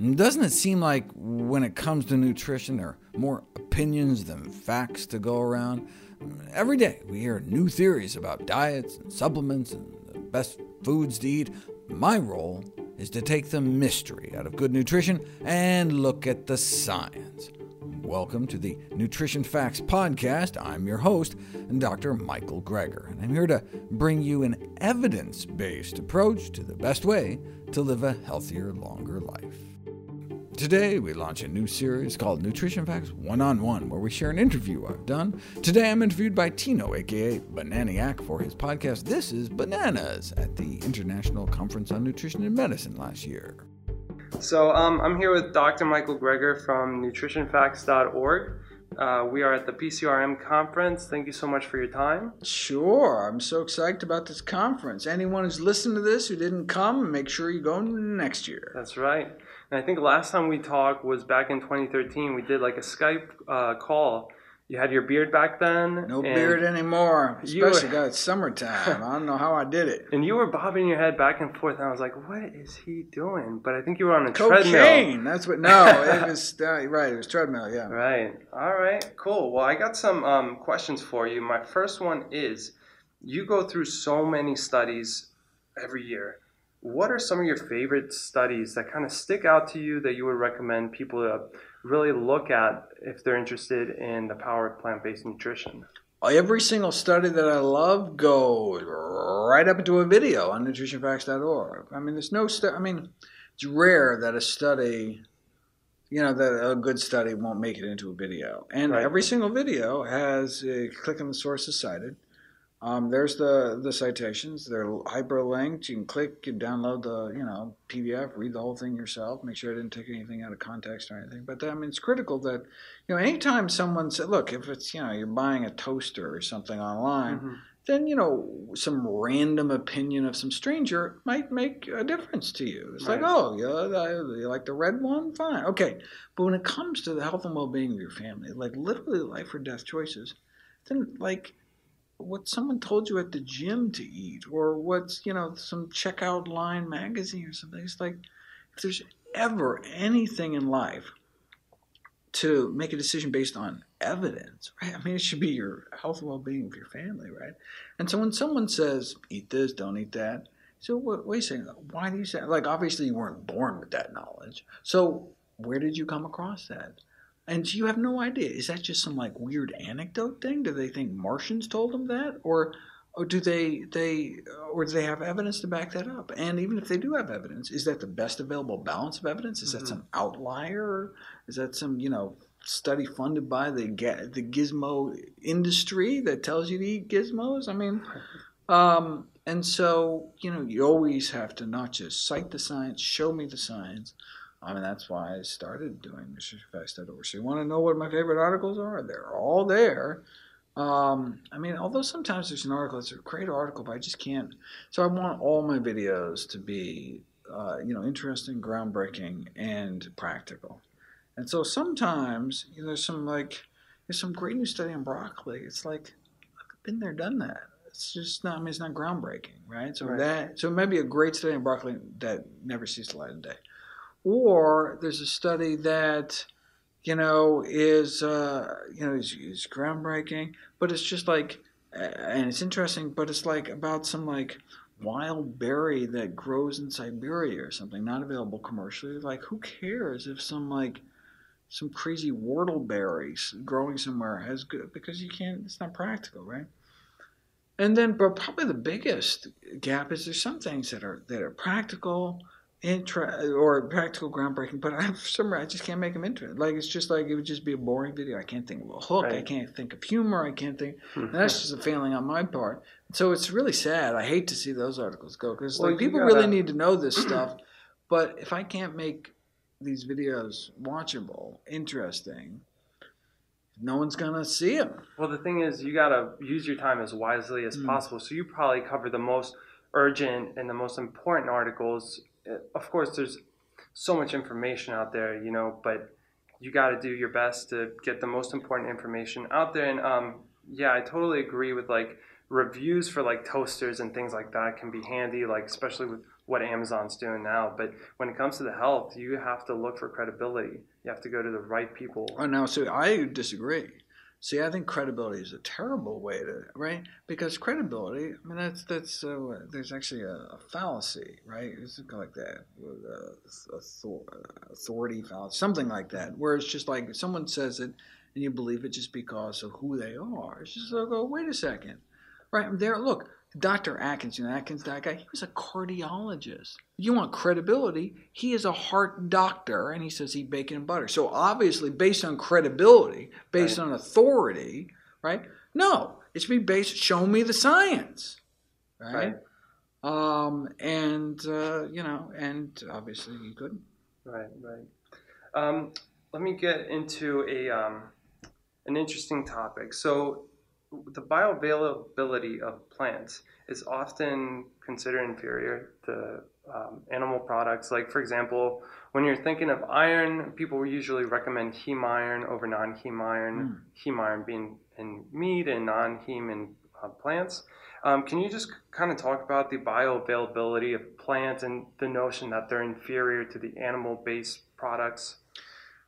Doesn't it seem like when it comes to nutrition, there are more opinions than facts to go around? Every day we hear new theories about diets and supplements and the best foods to eat. My role is to take the mystery out of good nutrition and look at the science. Welcome to the Nutrition Facts Podcast. I'm your host, Dr. Michael Greger, and I'm here to bring you an evidence based approach to the best way to live a healthier, longer life. Today, we launch a new series called Nutrition Facts One on One, where we share an interview I've done. Today, I'm interviewed by Tino, aka Bananiac, for his podcast This is Bananas at the International Conference on Nutrition and Medicine last year. So, um, I'm here with Dr. Michael Greger from nutritionfacts.org. Uh, we are at the PCRM conference. Thank you so much for your time. Sure. I'm so excited about this conference. Anyone who's listened to this who didn't come, make sure you go next year. That's right. And I think last time we talked was back in 2013. We did like a Skype uh, call. You had your beard back then. No beard anymore, especially were, it's summertime. I don't know how I did it. And you were bobbing your head back and forth, and I was like, "What is he doing?" But I think you were on a Cocaine. treadmill. That's what. No, it was uh, right. It was treadmill. Yeah. Right. All right. Cool. Well, I got some um, questions for you. My first one is, you go through so many studies every year what are some of your favorite studies that kind of stick out to you that you would recommend people to really look at if they're interested in the power of plant-based nutrition? Every single study that I love goes right up into a video on nutritionfacts.org. I mean, there's no study. I mean, it's rare that a study, you know, that a good study won't make it into a video. And right. every single video has a click on the sources cited um, there's the the citations. They're hyperlinked. You can click, you download the you know PDF, read the whole thing yourself. Make sure I didn't take anything out of context or anything. But I mean, it's critical that you know anytime someone said, look, if it's you know you're buying a toaster or something online. Mm-hmm. Then you know some random opinion of some stranger might make a difference to you. It's right. like, oh, you, you like the red one, fine, okay. But when it comes to the health and well-being of your family, like literally life or death choices, then like what someone told you at the gym to eat or what's you know some checkout line magazine or something. It's like if there's ever anything in life to make a decision based on evidence right? I mean it should be your health well-being of your family right? And so when someone says eat this don't eat that so what, wait a second why do you say like obviously you weren't born with that knowledge. So where did you come across that and you have no idea. Is that just some like weird anecdote thing? Do they think Martians told them that, or, or do they they or do they have evidence to back that up? And even if they do have evidence, is that the best available balance of evidence? Is mm-hmm. that some outlier? Is that some you know study funded by the the gizmo industry that tells you to eat gizmos? I mean. Um, and so, you know, you always have to not just cite the science, show me the science, I mean, that's why I started doing nutritionfacts.org. So you want to know what my favorite articles are? They're all there. Um, I mean, although sometimes there's an article that's a great article, but I just can't. So I want all my videos to be, uh, you know, interesting, groundbreaking, and practical. And so sometimes you know, there's some like there's some great new study on broccoli. It's like I've been there, done that. It's just not. I mean, it's not groundbreaking, right? So right. that so it might be a great study on broccoli that never sees the light of day or there's a study that you know is uh, you know is, is groundbreaking, but it's just like and it's interesting, but it's like about some like wild berry that grows in Siberia or something, not available commercially. Like, who cares if some like some crazy whortleberries growing somewhere has good because you can't. It's not practical, right? And then, but probably the biggest gap is there's some things that are that are practical intra or practical groundbreaking, but I for some reason I just can't make them into it. Like it's just like it would just be a boring video. I can't think of a hook. Right. I can't think of humor. I can't think. Mm-hmm. That's just a failing on my part. So it's really sad. I hate to see those articles go because well, like people gotta... really need to know this stuff. But if I can't make these videos watchable, interesting, no one's gonna see them. Well, the thing is, you gotta use your time as wisely as mm. possible. So you probably cover the most urgent and the most important articles of course, there's so much information out there, you know, but you got to do your best to get the most important information out there. And um, yeah, I totally agree with like reviews for like toasters and things like that can be handy, like especially with what Amazon's doing now. But when it comes to the health, you have to look for credibility. You have to go to the right people. Oh, no, so I disagree. See, I think credibility is a terrible way to right because credibility. I mean, that's that's uh, there's actually a, a, fallacy, right? It's like that, authority fallacy, something like that, where it's just like someone says it and you believe it just because of who they are. It's just like, oh, wait a second, right there. Look, Dr. Atkins, you know, Atkins, that guy, he was a cardiologist. You want credibility, he is a heart doctor, and he says he bacon and butter. So obviously, based on credibility, based right. on authority, right? No, it should be based, show me the science, right? right. Um, and, uh, you know, and obviously he couldn't. Right, right. Um, let me get into a, um, an interesting topic. So the bioavailability of plants is often considered inferior to um, animal products. Like, for example, when you're thinking of iron, people usually recommend heme iron over non heme iron, mm. heme iron being in meat and non heme in uh, plants. Um, can you just kind of talk about the bioavailability of plants and the notion that they're inferior to the animal based products?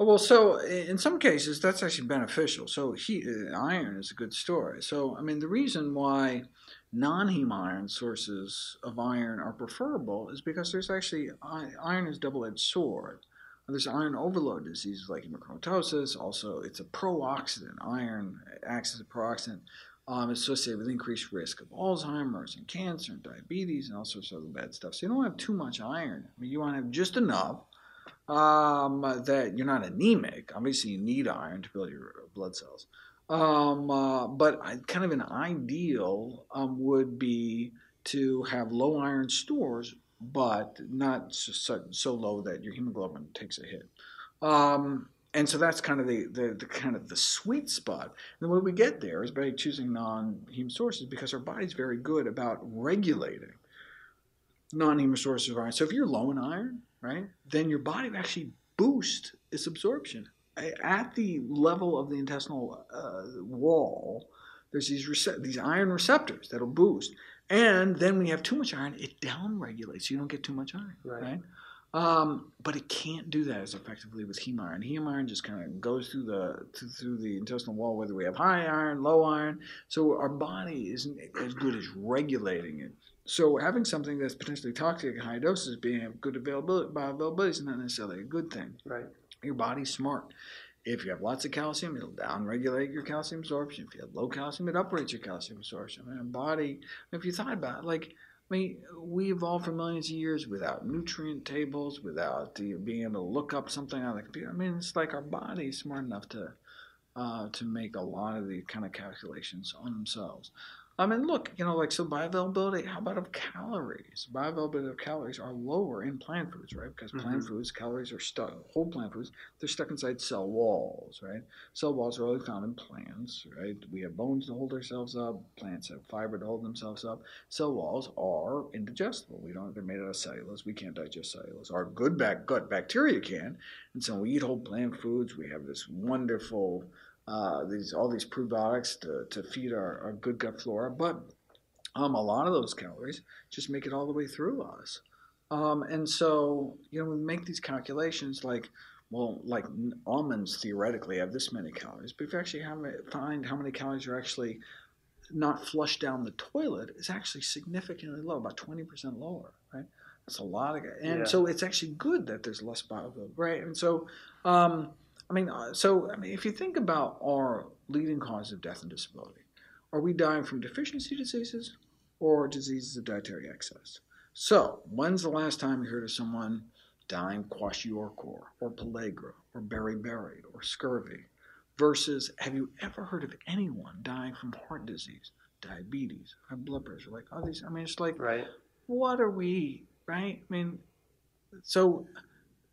Well, so in some cases that's actually beneficial. So he, uh, iron is a good story. So I mean, the reason why non-heme iron sources of iron are preferable is because there's actually iron is double-edged sword. There's iron overload diseases like hemochromatosis. Also, it's a pro-oxidant. Iron acts as a pro-oxidant um, associated with increased risk of Alzheimer's and cancer and diabetes and all sorts of other bad stuff. So you don't have too much iron. I mean, you want to have just enough um, that you're not anemic. Obviously, you need iron to build your blood cells. Um, uh, but I, kind of an ideal um, would be to have low iron stores, but not so, so low that your hemoglobin takes a hit. Um, and so that's kind of the, the, the, kind of the sweet spot. And the way we get there is by choosing non-heme sources because our body's very good about regulating non-heme sources of iron. So if you're low in iron, right, then your body will actually boost its absorption at the level of the intestinal uh, wall. There's these rece- these iron receptors that'll boost, and then when you have too much iron, it downregulates. You don't get too much iron, right? right? Um, but it can't do that as effectively with heme iron. Heme iron just kind of goes through the through the intestinal wall, whether we have high iron, low iron. So our body isn't as good as regulating it so having something that's potentially toxic at high doses being of good availability bioavailability is not necessarily a good thing. Right. Your body's smart. If you have lots of calcium, it'll downregulate your calcium absorption. If you have low calcium, it uprates your calcium absorption. And body. If you thought about it, like I mean, we evolved for millions of years without nutrient tables, without the, being able to look up something on the computer. I mean, it's like our body's smart enough to uh, to make a lot of these kind of calculations on themselves. I mean, look, you know, like so bioavailability. How about of calories? Bioavailability of calories are lower in plant foods, right? Because mm-hmm. plant foods, calories are stuck. Whole plant foods, they're stuck inside cell walls, right? Cell walls are only found in plants, right? We have bones to hold ourselves up. Plants have fiber to hold themselves up. Cell walls are indigestible. We don't. They're made out of cellulose. We can't digest cellulose. Our good back gut bacteria can, and so we eat whole plant foods. We have this wonderful uh, these all these probiotics to, to feed our, our good gut flora, but um, a lot of those calories just make it all the way through us. Um, and so, you know, we make these calculations like, well, like almonds theoretically have this many calories, but if you actually have, find how many calories are actually not flushed down the toilet, it's actually significantly low, about 20% lower, right? That's a lot of, and yeah. so it's actually good that there's less bioavailability, right? And so, um, I mean, uh, so I mean, if you think about our leading cause of death and disability, are we dying from deficiency diseases or diseases of dietary excess? So, when's the last time you heard of someone dying kwashiorkor or pellagra or beriberi or scurvy? Versus, have you ever heard of anyone dying from heart disease, diabetes, high blood pressure, like all these? I mean, it's like, right. what are we, right? I mean, so,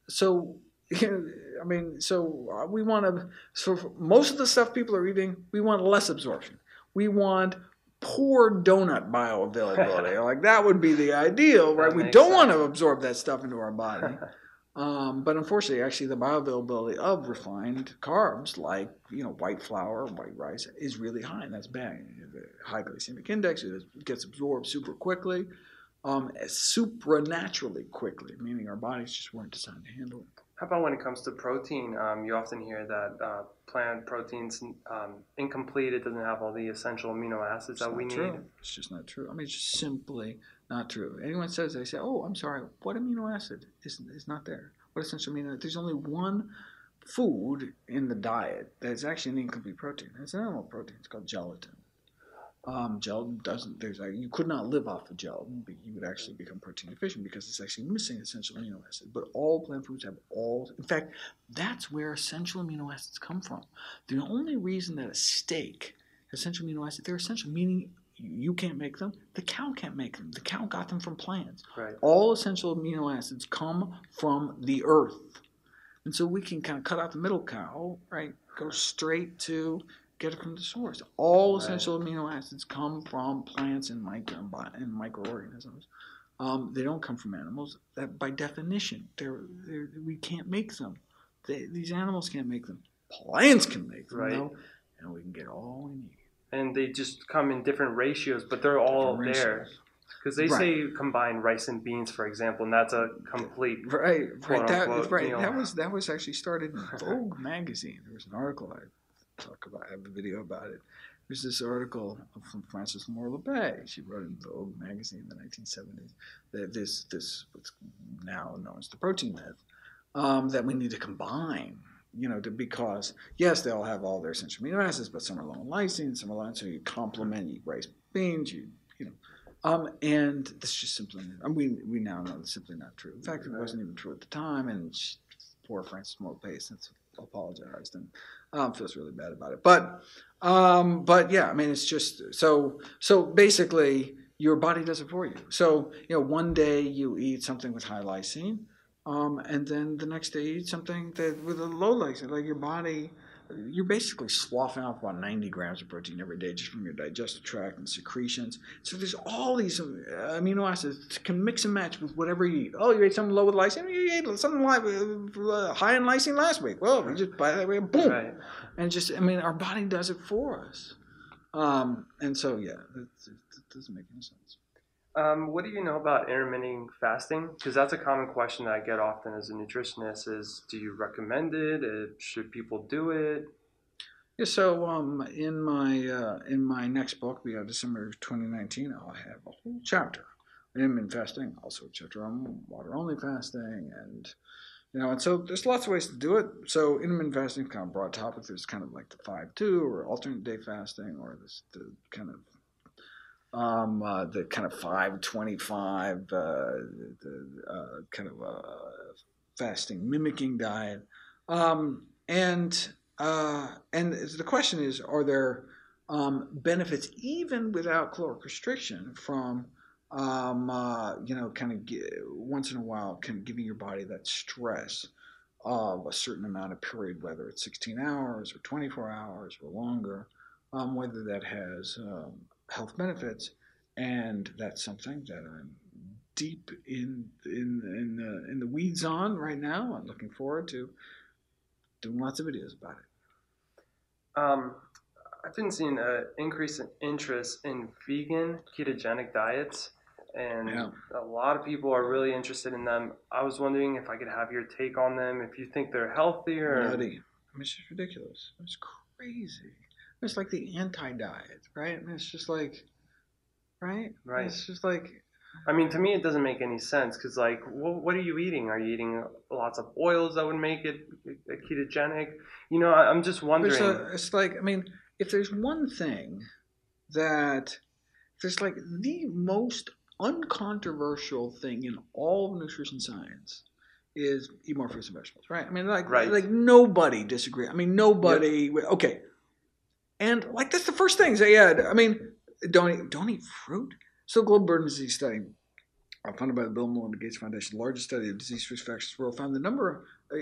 so I mean, so uh, we want to. So most of the stuff people are eating, we want less absorption. We want poor donut bioavailability. like that would be the ideal, right? We don't sense. want to absorb that stuff into our body. Um, but unfortunately, actually, the bioavailability of refined carbs, like you know white flour, white rice, is really high, and that's bad. High glycemic index it gets absorbed super quickly. um, supranaturally quickly, meaning our bodies just weren't designed to handle it. How about when it comes to protein? Um, you often hear that uh, plant proteins um, incomplete. It doesn't have all the essential amino acids It's that we need. It's just not true. I mean, it's just simply not true. Anyone says they say, "Oh, I'm sorry. What amino acid is is not there? What essential amino? acid? There's only one food in the diet that's actually an incomplete protein. It's an animal protein. It's called gelatin. Um, gelatin doesn't. There's like you could not live off of gelatin, but you would actually become protein deficient because it's actually missing essential amino acid. But all plant foods have all. In fact, that's where essential amino acids come from. The only reason that a steak has essential amino acids, they're essential, meaning you can't make them. The cow can't make them. The cow got them from plants. Right. All essential amino acids come from the earth. And so we can kind of cut out the middle cow, right? Go straight to get it from the source. All Right. essential amino acids come from plants and, micro, and microorganisms. Um, they don't come from animals. That by definition, they're, they're, we can't make them. They, these animals can't make them. Plants can make them, Right. though, and we can get all we need. And they just come in different ratios, but they're all Different there. ratios. Because they Right. say combine rice and beans, for example, and that's a complete. Right, right. That, unquote, right. you know. That was that was actually started in Vogue magazine. There was an article I talk about. I have a video about it. There's this article from Frances Moore Lappé. She wrote in Vogue magazine in the 1970s that this this what's now known as the protein myth um, that we need to combine. You know, to, because yes, they all have all their essential amino acids, but some are low in lysine, some are low. in- So you complement, you eat rice, beans, you you know, um, and this just simply, I mean, we, now know it's simply not true. In fact, it wasn't even true at the time, and she, poor Frances Moore Lappé since apologized and um, feels really bad about it. But, um, but yeah, I mean, it's just so. So basically, your body does it for you. So you know, one day you eat something with high lysine, um, and then the next day you eat something that with a low lysine. Like your body, you're basically sloughing off about 90 grams of protein every day just from your digestive tract and secretions. So there's all these uh, amino acids can mix and match with whatever you eat. Oh, you ate something low with lysine. You ate something like, uh, high in lysine last week. Well, we just buy that way, boom, Right. and just I mean, our body does it for us. Um, and so yeah, it doesn't make any sense. Um, what do you know about intermittent fasting? Because that's a common question that I get often as a nutritionist: is do you recommend it? Uh, should people do it? Yeah, so um, in my uh, in my next book, we have December 2019, I'll have a whole chapter on intermittent fasting, also a chapter on water only fasting, and you know, and so there's lots of ways to do it. So intermittent fasting is kind of broad topic. There's kind of like the five two or alternate day fasting, or this the kind of um, uh, the kind of five twenty five, uh, the uh, kind of uh, fasting mimicking diet, um, and uh, and the question is, are there um, benefits even without caloric restriction from um, uh, you know, kind of once in a while, kind of giving your body that stress of a certain amount of period, whether it's 16 hours or 24 hours or longer, um, whether that has um, health benefits, and that's something that I'm deep in in in the in the weeds on right now. I'm looking forward to doing lots of videos about it. Um, I've been seeing an increase in interest in vegan ketogenic diets, and Yeah. a lot of people are really interested in them. I was wondering if I could have your take on them. If you think they're healthier, Nutty. I mean, it's just ridiculous. It's crazy. It's like the anti-diet, right? Mean, it's just like, right? Right. It's just like, I mean, to me, it doesn't make any sense because, like, what, what are you eating? Are you eating lots of oils that would make it uh, ketogenic? You know, I, I'm just wondering. it's, a, it's like, I mean, if there's one thing that there's like the most uncontroversial thing in all of nutrition science is eat more fruits and vegetables, right? I mean, like, Right. like nobody disagree. I mean, nobody. Okay, and like that's the first things they had. I mean, don't eat, don't eat fruit. So, global burden disease study, uh, funded by the Bill and Melinda Gates Foundation, the largest study of disease risk factors in the world, found the number uh,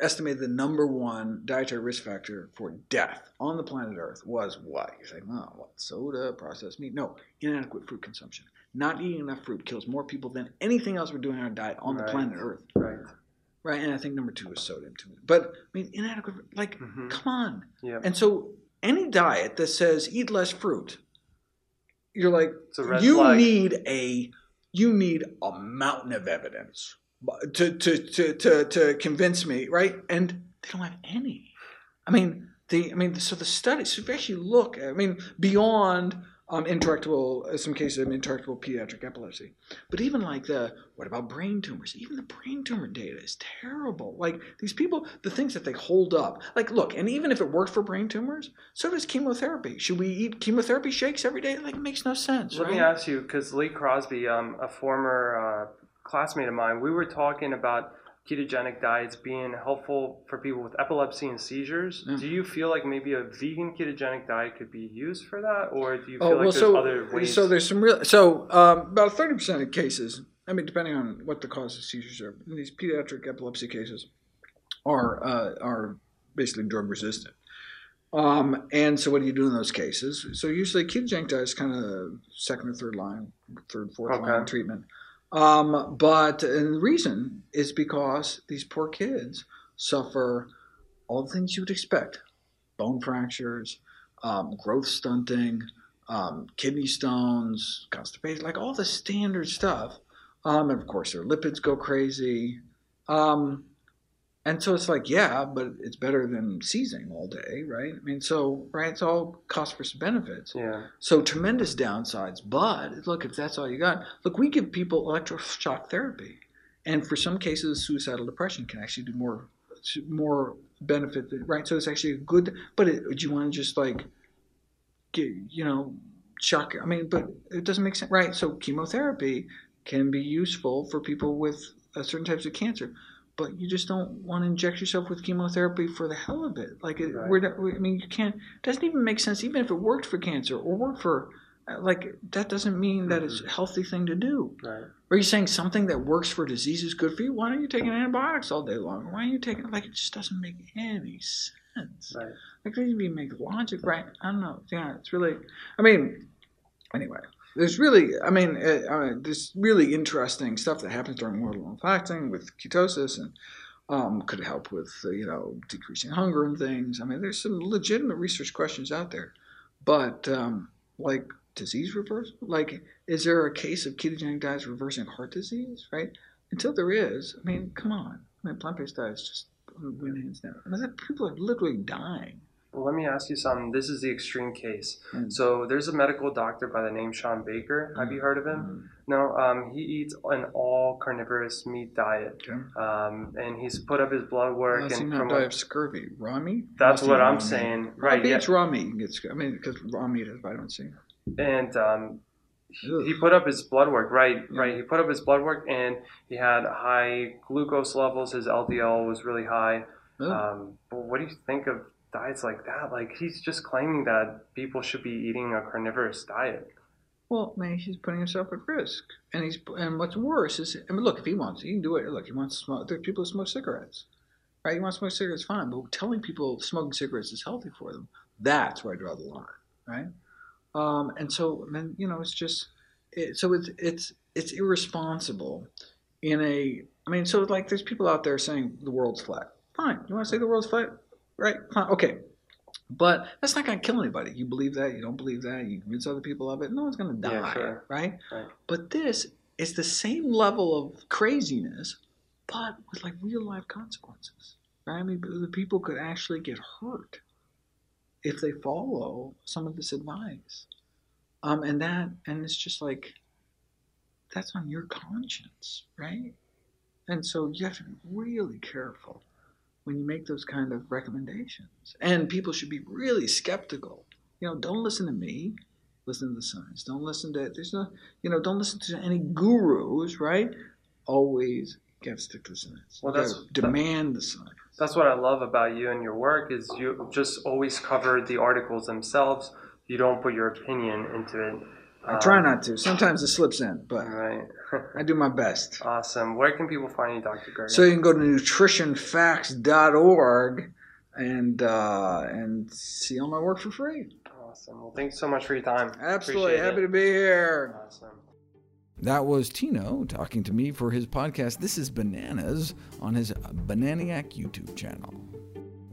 estimated the number one dietary risk factor for death on the planet Earth was what? You're saying, oh, what? Soda, processed meat? No, inadequate fruit consumption. Not eating enough fruit kills more people than anything else we're doing in our diet on Right. the planet Earth. right. Right, and I think number two is sodium too. But I mean, inadequate. Like, Mhm. come on. Yeah. And so, any diet that says eat less fruit, you're like, It's a red you flag. need a you need a mountain of evidence to to to to, to convince me, right? And they don't have any. I mean, the I mean, so the studies. So if you actually look, I mean, beyond um, intractable, in some cases, of intractable pediatric epilepsy. But even like the, what about brain tumors? Even the brain tumor data is terrible. Like these people, the things that they hold up. Like, look, and even if it worked for brain tumors, so does chemotherapy. Should we eat chemotherapy shakes every day? Like, it makes no sense. Let right? me ask you, because Lee Crosby, um, a former uh, classmate of mine, we were talking about ketogenic diets being helpful for people with epilepsy and seizures. Yeah. Do you feel like maybe a vegan ketogenic diet could be used for that, or do you feel Oh like well, there's so other ways? so there's some real so um, about thirty percent of cases. I mean, depending on what the cause of seizures are, these pediatric epilepsy cases are uh, are basically drug resistant. Um, and so, what do you do in those cases? So, usually, ketogenic diet is kind of second or third line, third, fourth Okay. line treatment. Um, but the reason is because these poor kids suffer all the things you would expect: bone fractures, um, growth stunting, um, kidney stones, constipation, like all the standard stuff. Um, and of course, their lipids go crazy. Um, and so it's like, yeah, but it's better than seizing all day, right? I mean, so, right, it's all cost versus benefits. yeah, So tremendous downsides. But look, if that's all you got, look, we give people electroshock therapy, and for some cases, suicidal depression can actually do more, more benefit. Right. So it's actually a good. But it, do you want to just like, get you know, shock? I mean, but it doesn't make sense, right? So chemotherapy can be useful for people with uh, certain types of cancer. But you just don't want to inject yourself with chemotherapy for the hell of it. Like, it, Right. we're, we- I mean, you can't. It doesn't even make sense. Even if it worked for cancer or worked for, uh, like, that doesn't mean that it's a healthy thing to do. right. Are you saying something that works for disease is good for you? Why are you taking antibiotics all day long? Why are you taking like it just doesn't make any sense. Right. Like it doesn't even make logic, right? I don't know. Yeah, it's really. I mean, anyway, there's really. I mean, uh, I mean, there's really interesting stuff that happens during mortal fasting with ketosis and. Um, could help with uh, you know decreasing hunger and things. I mean, there's some legitimate research questions out there, but um, like disease reversal, like is there a case of ketogenic diets reversing heart disease? Right? Until there is, I mean, come on. I mean, plant-based diets just win hands down. I mean, people are literally dying. Well, let me ask you something. This is the extreme case. Mm. So there's a medical doctor by the name Shawn Baker. Have you heard of him? No. Um, he eats an all carnivorous meat diet, Okay. um, and he's put up his blood work. Unless and from die of scurvy. Raw meat? that's what I'm meat. saying. Right. Yeah. it's raw meat. You can get sc- I mean, because raw meat has vitamin C. And um, he put up his blood work. Right. Yeah. Right. He put up his blood work, and he had high glucose levels. His LDL was really high. Um, but what do you think of diets like that? Like he's just claiming that people should be eating a carnivorous diet. Well, man, he's putting himself at risk, and he's and what's worse is, I mean, look, if he wants, he can do it. Look, he wants to smoke. There are people who smoke cigarettes, right? You want to smoke cigarettes, fine, but telling people smoking cigarettes is healthy for them, that's where I draw the line, right? Um, and so, then you know, it's just, it, so it's it's it's irresponsible in a. I mean, so like, there's people out there saying the world's flat. Fine, you want to say the world's flat, right? Okay. But that's not going to kill anybody. You believe that, you don't believe that, you convince other people of it. No one's going to die, Yeah, sure. right? Right. But this is the same level of craziness, but with like real life consequences. Right? I mean, the people could actually get hurt if they follow some of this advice. Um, and that, and it's just like, that's on your conscience, right? And so you have to be really careful when you make those kind of recommendations. And people should be really skeptical. You know, don't listen to me. Listen to the science. Don't listen to there's no you know, don't listen to any gurus, right? Always gotta stick to the science. Well, that's- demand the science. That's what I love about you and your work is you just always cover the articles themselves. You don't put your opinion into it. I try not to. Sometimes it slips in, but Um, Right. I do my best. awesome. Where can people find you, Dr. Greger? So you can go to nutritionfacts.org and uh, and see all my work for free. awesome. Well, thanks so much for your time. Absolutely Appreciate happy it. to be here. Awesome. That was Tino talking to me for his podcast This is Bananas on his Bananiac YouTube channel.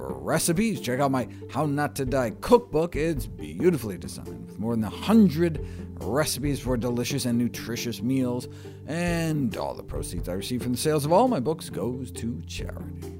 For recipes, check out my How Not to Die cookbook. It's beautifully designed with more than 100 recipes for delicious and nutritious meals, and all the proceeds I receive from the sales of all my books goes to charity.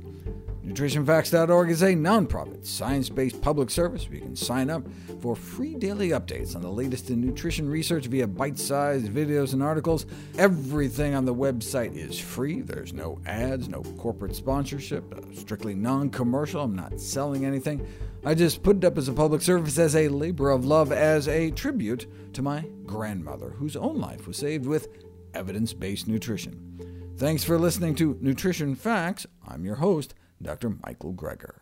NutritionFacts.org is a nonprofit, science based public service where you can sign up for free daily updates on the latest in nutrition research via bite sized videos and articles. Everything on the website is free. There's no ads, no corporate sponsorship, uh, strictly non commercial. I'm not selling anything. I just put it up as a public service, as a labor of love, as a tribute to my grandmother, whose own life was saved with evidence based nutrition. Thanks for listening to Nutrition Facts. I'm your host, Dr. Michael Greger.